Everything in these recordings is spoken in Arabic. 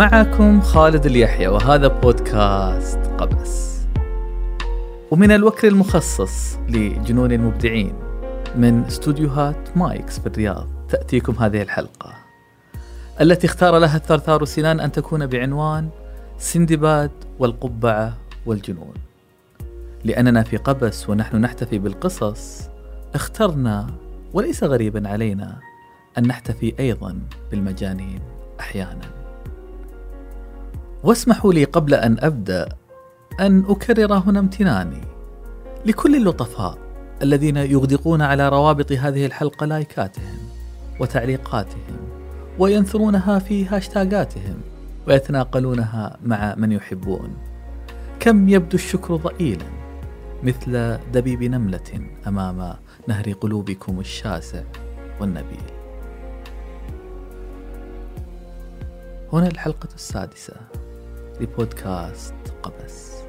معكم خالد اليحيى وهذا بودكاست قبس. ومن الوكر المخصص لجنون المبدعين من استوديوهات مايكس في الرياض تأتيكم هذه الحلقة التي اختار لها الثرثار سنان أن تكون بعنوان سندباد والقبعة والجنون. لأننا في قبس ونحن نحتفي بالقصص اخترنا وليس غريبا علينا أن نحتفي أيضا بالمجانين أحيانا. واسمحوا لي قبل أن أبدأ أن أكرر هنا امتناني. لكل اللطفاء الذين يغدقون على روابط هذه الحلقة لايكاتهم وتعليقاتهم وينثرونها في هاشتاغاتهم ويتناقلونها مع من يحبون. كم يبدو الشكر ضئيلا مثل دبيب نملة أمام نهر قلوبكم الشاسع والنبيل. هنا الحلقة السادسة. لبودكاست قبس.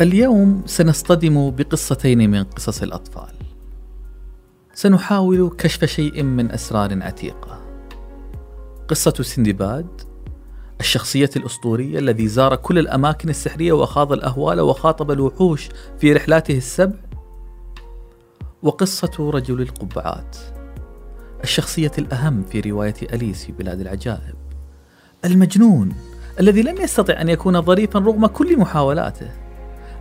اليوم سنصطدم بقصتين من قصص الأطفال. سنحاول كشف شيء من أسرار عتيقة. قصة سندباد الشخصية الأسطورية الذي زار كل الأماكن السحرية وخاض الأهوال وخاطب الوحوش في رحلاته السبع وقصة رجل القبعات. الشخصية الأهم في رواية أليس في بلاد العجائب. المجنون الذي لم يستطع أن يكون ظريفا رغم كل محاولاته.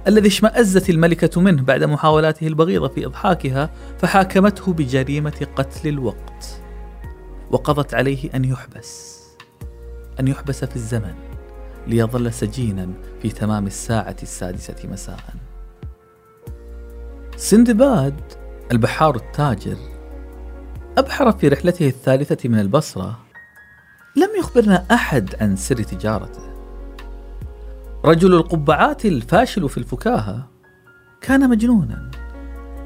الذي اشمأزت الملكة منه بعد محاولاته البغيضة في إضحاكها فحاكمته بجريمة قتل الوقت. وقضت عليه أن يحبس. أن يحبس في الزمن ليظل سجينا في تمام الساعة السادسة مساء. سندباد البحار التاجر أبحر في رحلته الثالثة من البصرة. لم يخبرنا أحد عن سر تجارته. رجل القبعات الفاشل في الفكاهة كان مجنونا.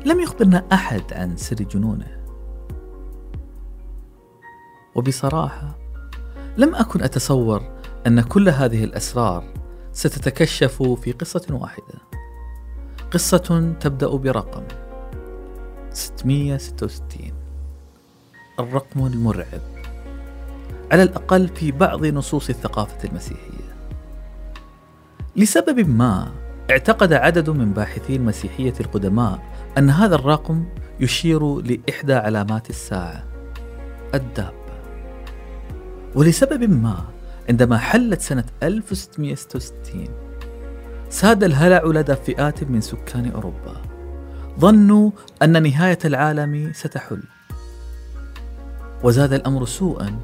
لم يخبرنا أحد عن سر جنونه. وبصراحة لم أكن أتصور أن كل هذه الأسرار ستتكشف في قصة واحدة. قصة تبدأ برقم 666 الرقم المرعب على الأقل في بعض نصوص الثقافة المسيحية. لسبب ما اعتقد عدد من باحثي المسيحية القدماء أن هذا الرقم يشير لإحدى علامات الساعة الدابة. ولسبب ما عندما حلت سنة 1666 ساد الهلع لدى فئات من سكان أوروبا ظنوا أن نهاية العالم ستحل. وزاد الأمر سوءا.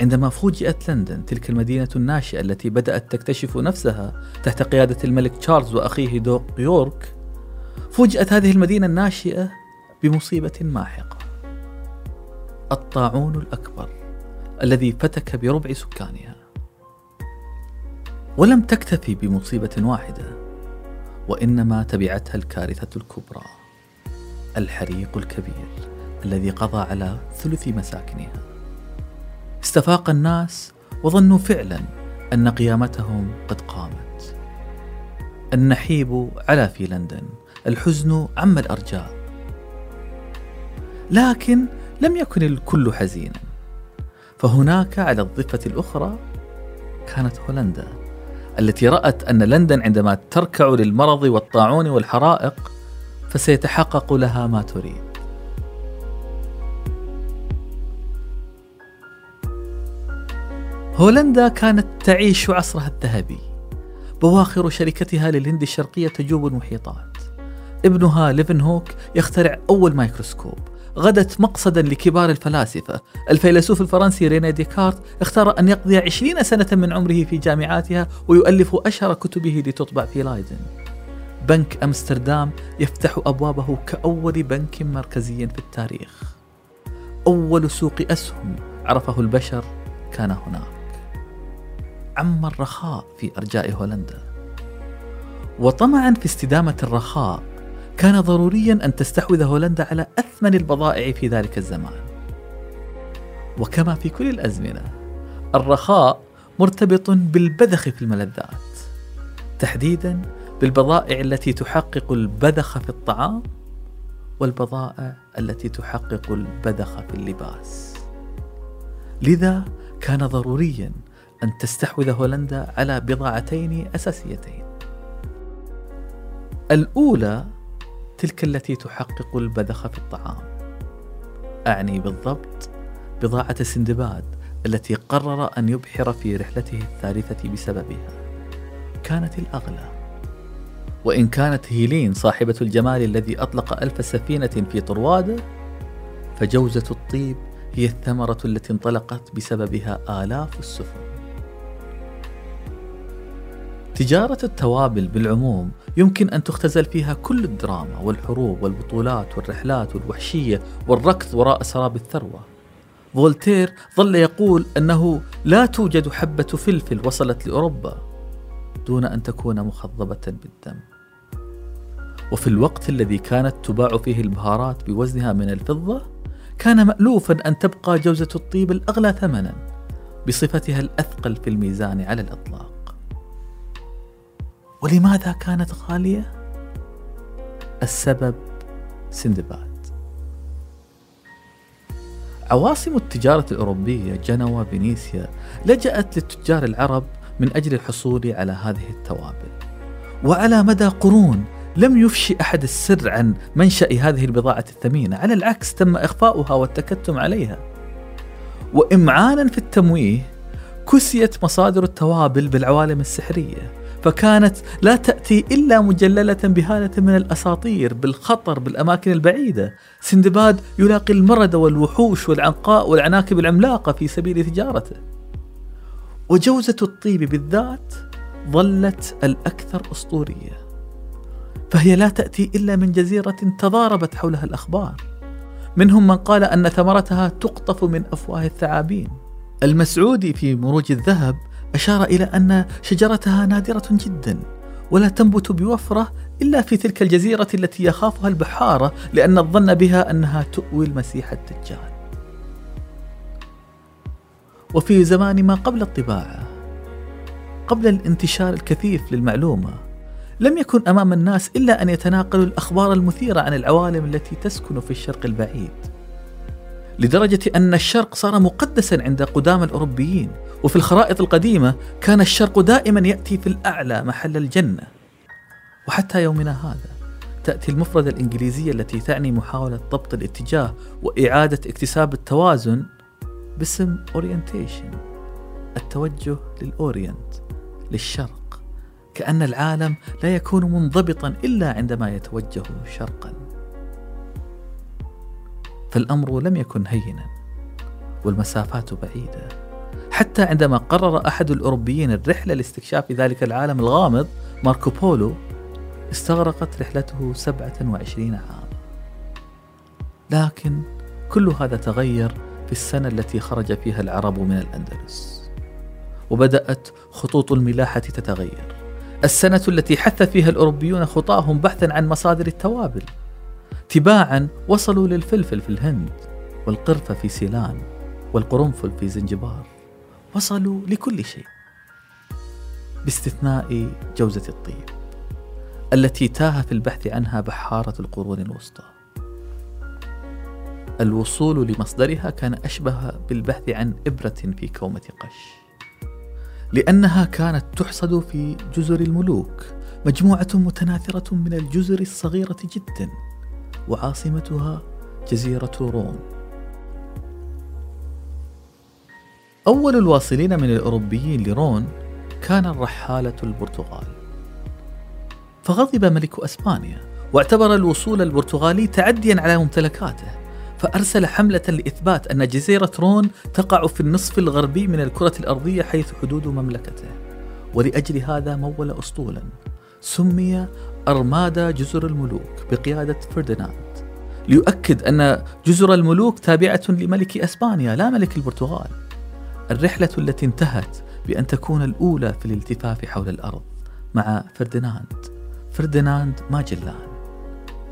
عندما فوجئت لندن تلك المدينة الناشئة التي بدأت تكتشف نفسها تحت قيادة الملك تشارلز وأخيه دوق يورك فوجئت هذه المدينة الناشئة بمصيبة ماحقة. الطاعون الأكبر الذي فتك بربع سكانها. ولم تكتفي بمصيبة واحدة وإنما تبعتها الكارثة الكبرى الحريق الكبير. الذي قضى على ثلث مساكنها. استفاق الناس وظنوا فعلا أن قيامتهم قد قامت. النحيب علا في لندن الحزن عم الأرجاء. لكن لم يكن الكل حزينا. فهناك على الضفة الأخرى كانت هولندا التي رأت أن لندن عندما تركع للمرض والطاعون والحرائق فسيتحقق لها ما تريد. هولندا كانت تعيش عصرها الذهبي. بواخر شركتها للهند الشرقية تجوب المحيطات. ابنها ليفن هوك يخترع أول مايكروسكوب. غدت مقصدا لكبار الفلاسفة. الفيلسوف الفرنسي ريني ديكارت اختار أن يقضي عشرين سنة من عمره في جامعاتها ويؤلف أشهر كتبه لتطبع في لايدن. بنك أمستردام يفتح أبوابه كأول بنك مركزي في التاريخ. أول سوق أسهم عرفه البشر كان هناك. عم الرخاء في أرجاء هولندا. وطمعا في استدامة الرخاء كان ضروريا أن تستحوذ هولندا على أثمن البضائع في ذلك الزمان. وكما في كل الأزمنة الرخاء مرتبط بالبذخ في الملذات تحديدا بالبضائع التي تحقق البذخ في الطعام والبضائع التي تحقق البذخ في اللباس. لذا كان ضروريا أن تستحوذ هولندا على بضاعتين أساسيتين. الأولى تلك التي تحقق البذخ في الطعام. أعني بالضبط بضاعة سندباد التي قرر أن يبحر في رحلته الثالثة بسببها. كانت الأغلى. وإن كانت هيلين صاحبة الجمال الذي أطلق ألف سفينة في طروادة فجوزة الطيب هي الثمرة التي انطلقت بسببها آلاف السفن. تجارة التوابل بالعموم يمكن أن تختزل فيها كل الدراما والحروب والبطولات والرحلات والوحشية والركض وراء سراب الثروة. فولتير ظل يقول أنه لا توجد حبة فلفل وصلت لأوروبا دون أن تكون مخضبة بالدم. وفي الوقت الذي كانت تباع فيه البهارات بوزنها من الفضة كان مألوفا أن تبقى جوزة الطيب الأغلى ثمنا بصفتها الأثقل في الميزان على الإطلاق. ولماذا كانت غالية؟ السبب سندباد. عواصم التجارة الأوروبية جنوة فينيسيا لجأت للتجار العرب من أجل الحصول على هذه التوابل. وعلى مدى قرون لم يفشي أحد السر عن منشأ هذه البضاعة الثمينة على العكس تم إخفاؤها والتكتم عليها. وإمعانا في التمويه كسيت مصادر التوابل بالعوالم السحرية. فكانت لا تأتي إلا مجللة بهالة من الأساطير بالخطر بالأماكن البعيدة. سندباد يلاقي المرد والوحوش والعنقاء والعناكب العملاقة في سبيل تجارته. وجوزة الطيب بالذات ظلت الأكثر أسطورية. فهي لا تأتي إلا من جزيرة تضاربت حولها الأخبار. منهم من قال أن ثمرتها تقطف من أفواه الثعابين. المسعودي في مروج الذهب أشار إلى أن شجرتها نادرة جدا ولا تنبت بوفرة إلا في تلك الجزيرة التي يخافها البحارة لأن الظن بها أنها تؤوي المسيح الدجال وفي زمان ما قبل الطباعة قبل الانتشار الكثيف للمعلومة لم يكن أمام الناس إلا أن يتناقلوا الأخبار المثيرة عن العوالم التي تسكن في الشرق البعيد. لدرجة أن الشرق صار مقدسا عند قدامى الأوروبيين، وفي الخرائط القديمة كان الشرق دائما يأتي في الأعلى محل الجنة. وحتى يومنا هذا تأتي المفردة الإنجليزية التي تعني محاولة ضبط الاتجاه وإعادة اكتساب التوازن باسم orientation التوجه لل Orient للشرق. كأن العالم لا يكون منضبطا إلا عندما يتوجه شرقا فالأمر لم يكن هينا والمسافات بعيدة. حتى عندما قرر أحد الأوروبيين الرحلة لاستكشاف ذلك العالم الغامض ماركو بولو استغرقت رحلته 27 عاما. لكن كل هذا تغير في السنة التي خرج فيها العرب من الأندلس. وبدأت خطوط الملاحة تتغير. السنة التي حث فيها الأوروبيون خطاهم بحثا عن مصادر التوابل تباعا وصلوا للفلفل في الهند والقرفة في سيلان والقرنفل في زنجبار. وصلوا لكل شيء باستثناء جوزة الطيب التي تاه في البحث عنها بحارة القرون الوسطى. الوصول لمصدرها كان أشبه بالبحث عن إبرة في كومة قش لأنها كانت تحصد في جزر الملوك مجموعة متناثرة من الجزر الصغيرة جدا. وعاصمتها جزيرة روم. أول الواصلين من الأوروبيين لرون كان الرحالة البرتغال. فغضب ملك أسبانيا واعتبر الوصول البرتغالي تعديا على ممتلكاته فأرسل حملة لإثبات أن جزيرة رون تقع في النصف الغربي من الكرة الأرضية حيث حدود مملكته. ولأجل هذا مول أسطولا سمي أرمادا جزر الملوك بقيادة فرديناند. ليؤكد أن جزر الملوك تابعة لملك أسبانيا لا ملك البرتغال. الرحلة التي انتهت بأن تكون الأولى في الالتفاف حول الأرض مع فرديناند. فرديناند ماجلان.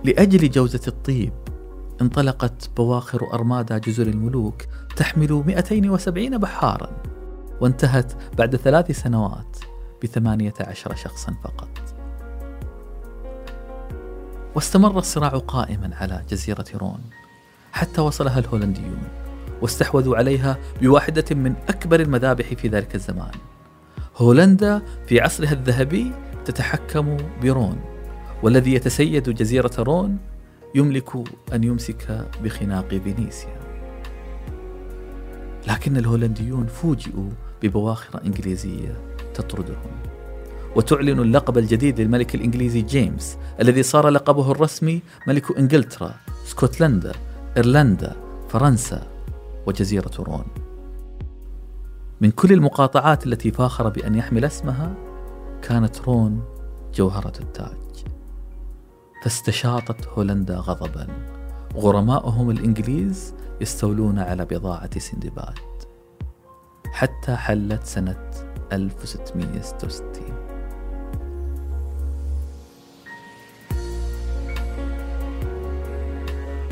لأجل جوزة الطيب انطلقت بواخر أرمادا جزر الملوك تحمل 270 بحارا وانتهت بعد ثلاث سنوات بثمانية عشر شخصا فقط. واستمر الصراع قائما على جزيرة رون حتى وصلها الهولنديون واستحوذوا عليها بواحدة من أكبر المذابح في ذلك الزمان. هولندا في عصرها الذهبي تتحكم برون والذي يتسيد جزيرة رون يملك أن يمسك بخناق فينيسيا. لكن الهولنديون فوجئوا ببواخر إنجليزية تطردهم وتعلن اللقب الجديد للملك الإنجليزي جيمس الذي صار لقبه الرسمي ملك إنجلترا اسكتلندا إيرلندا فرنسا وجزيرة رون. من كل المقاطعات التي فاخر بأن يحمل اسمها كانت رون جوهرة التاج. فاستشاطت هولندا غضبا. غرماؤهم الإنجليز يستولون على بضاعة سندباد. حتى حلت سنة 1666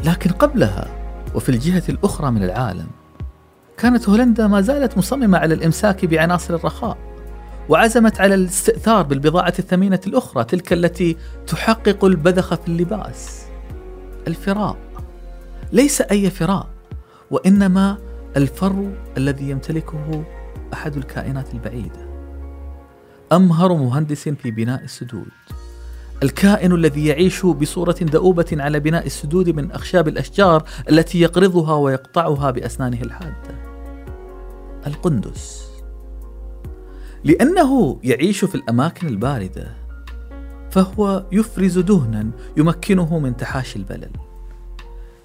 لكن قبلها وفي الجهة الأخرى من العالم كانت هولندا ما زالت مصممة على الإمساك بعناصر الرخاء وعزمت على الاستئثار بالبضاعة الثمينة الأخرى تلك التي تحقق البذخ في اللباس الفراء. ليس أي فراء وإنما الفرو الذي يمتلكه أحد الكائنات البعيدة. أمهر مهندس في بناء السدود. الكائن الذي يعيش بصورة دؤوبة على بناء السدود من أخشاب الأشجار التي يقرضها ويقطعها بأسنانه الحادة. القندس. لأنه يعيش في الأماكن الباردة فهو يفرز دهنا يمكنه من تحاشي البلل.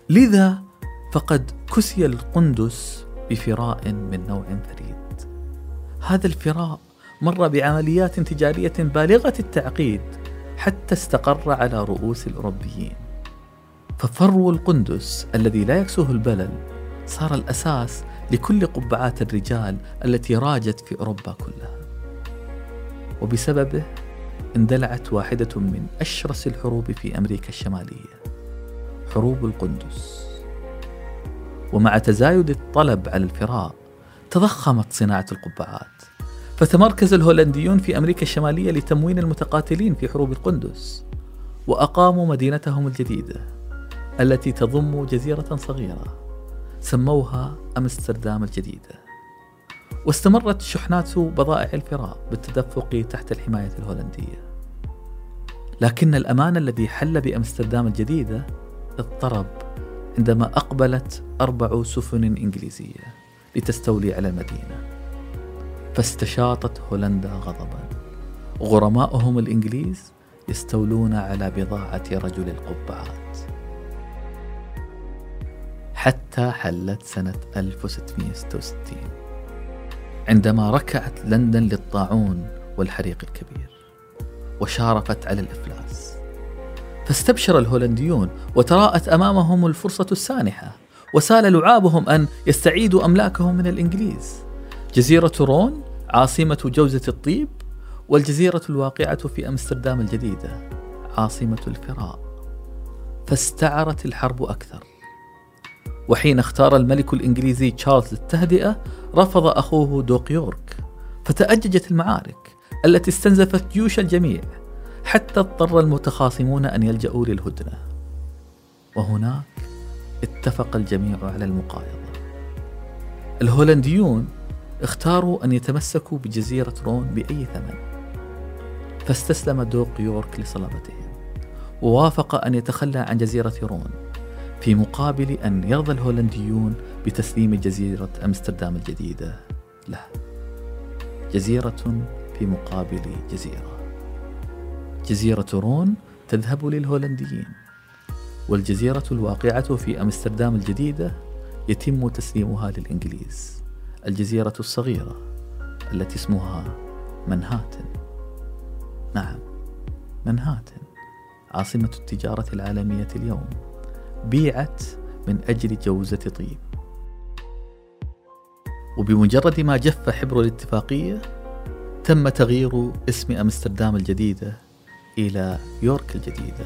لذا فقد كسي القندس بفراء من نوع فريد. هذا الفراء مر بعمليات تجارية بالغة التعقيد حتى استقر على رؤوس الأوروبيين. ففرو القندس الذي لا يكسوه البلل صار الأساس لكل قبعات الرجال التي راجت في أوروبا كلها. وبسببه اندلعت واحدة من أشرس الحروب في أمريكا الشمالية حروب القندس. ومع تزايد الطلب على الفراء تضخمت صناعة القبعات. فتمركز الهولنديون في أمريكا الشمالية لتموين المتقاتلين في حروب القندس وأقاموا مدينتهم الجديدة التي تضم جزيرة صغيرة سموها أمستردام الجديدة. واستمرت شحنات بضائع الفراء بالتدفق تحت الحماية الهولندية. لكن الأمان الذي حل بأمستردام الجديدة اضطرب عندما أقبلت أربع سفن إنجليزية لتستولي على المدينة. فاستشاطت هولندا غضبا. غرماؤهم الإنجليز يستولون على بضاعة رجل القبعات. حتى حلت سنة 1666 عندما ركعت لندن للطاعون والحريق الكبير وشارفت على الإفلاس. فاستبشر الهولنديون وتراءت أمامهم الفرصة السانحة وسال لعابهم أن يستعيدوا أملاكهم من الإنجليز. جزيرة رون عاصمة جوزة الطيب والجزيرة الواقعة في أمستردام الجديدة عاصمة الفراء. فاستعرت الحرب أكثر. وحين اختار الملك الإنجليزي تشارلز التهدئة رفض أخوه دوق يورك. فتأججت المعارك التي استنزفت جيوش الجميع حتى اضطر المتخاصمون أن يلجأوا للهدنة. وهناك اتفق الجميع على المقايضة. الهولنديون اختاروا أن يتمسكوا بجزيرة رون بأي ثمن. فاستسلم دوق يورك لصلابتهم. ووافق أن يتخلى عن جزيرة رون في مقابل أن يرضى الهولنديون بتسليم جزيرة أمستردام الجديدة له. جزيرة في مقابل جزيرة. جزيرة رون تذهب للهولنديين والجزيرة الواقعة في أمستردام الجديدة يتم تسليمها للإنجليز. الجزيرة الصغيرة التي اسمها منهاتن. نعم منهاتن عاصمة التجارة العالمية اليوم بيعت من أجل جوزة طيب. وبمجرد ما جف حبر الاتفاقية تم تغيير اسم أمستردام الجديدة إلى يورك الجديدة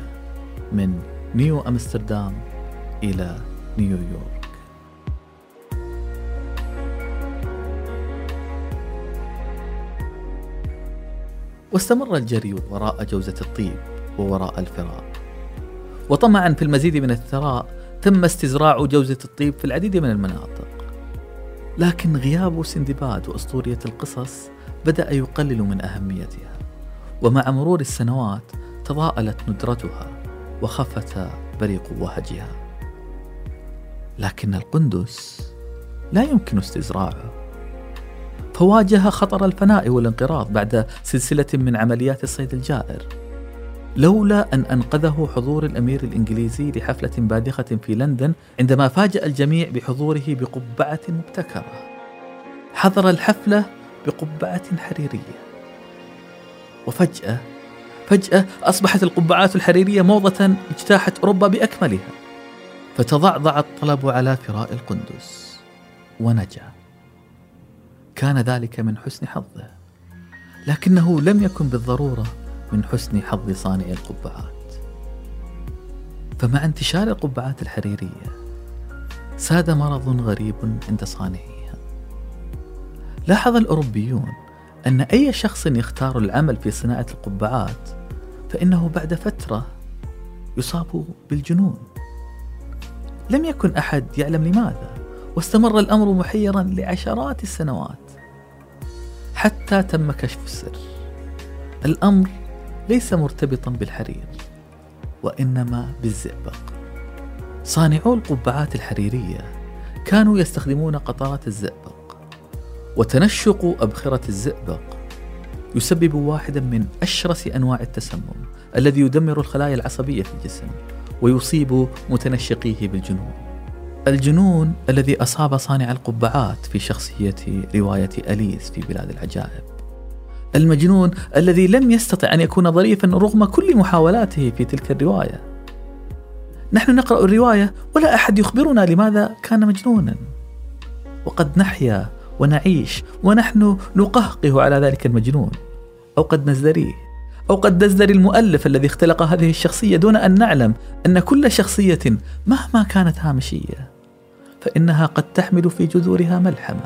من نيو أمستردام إلى نيويورك. واستمر الجري وراء جوزة الطيب ووراء الفراء. وطمعا في المزيد من الثراء تم استزراع جوزة الطيب في العديد من المناطق. لكن غياب سندباد وأسطورية القصص بدأ يقلل من أهميتها ومع مرور السنوات تضاءلت ندرتها وخفت بريق وهجها. لكن القندس لا يمكن استزراعه. فواجه خطر الفناء والانقراض بعد سلسلة من عمليات الصيد الجائر. لولا أن أنقذه حضور الأمير الإنجليزي لحفلة بادخة في لندن عندما فاجأ الجميع بحضوره بقبعة مبتكرة. حضر الحفلة بقبعة حريرية. وفجأة فجأة أصبحت القبعات الحريرية موضة اجتاحت أوروبا بأكملها. فتضعضع الطلب على فراء القندس ونجا. كان ذلك من حسن حظه لكنه لم يكن بالضرورة من حسن حظ صانع القبعات. فمع انتشار القبعات الحريرية ساد مرض غريب عند صانعيها. لاحظ الأوروبيون أن أي شخص يختار العمل في صناعة القبعات فإنه بعد فترة يصاب بالجنون. لم يكن أحد يعلم لماذا واستمر الأمر محيرا لعشرات السنوات. حتى تم كشف السر. الأمر ليس مرتبطا بالحرير وإنما بالزئبق. صانعو القبعات الحريرية كانوا يستخدمون قطرات الزئبق وتنشق أبخرة الزئبق يسبب واحدا من أشرس أنواع التسمم الذي يدمر الخلايا العصبية في الجسم ويصيب متنشقيه بالجنون. الجنون الذي أصاب صانع القبعات في شخصية رواية أليس في بلاد العجائب. المجنون الذي لم يستطع أن يكون ظريفا رغم كل محاولاته في تلك الرواية. نحن نقرأ الرواية ولا أحد يخبرنا لماذا كان مجنونا. وقد نحيا ونعيش ونحن نقهقه على ذلك المجنون. أو قد نزدريه. أو قد نزدري المؤلف الذي اختلق هذه الشخصية دون أن نعلم أن كل شخصية مهما كانت هامشية. فإنها قد تحمل في جذورها ملحمة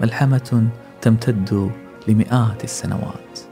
ملحمة تمتد لمئات السنوات.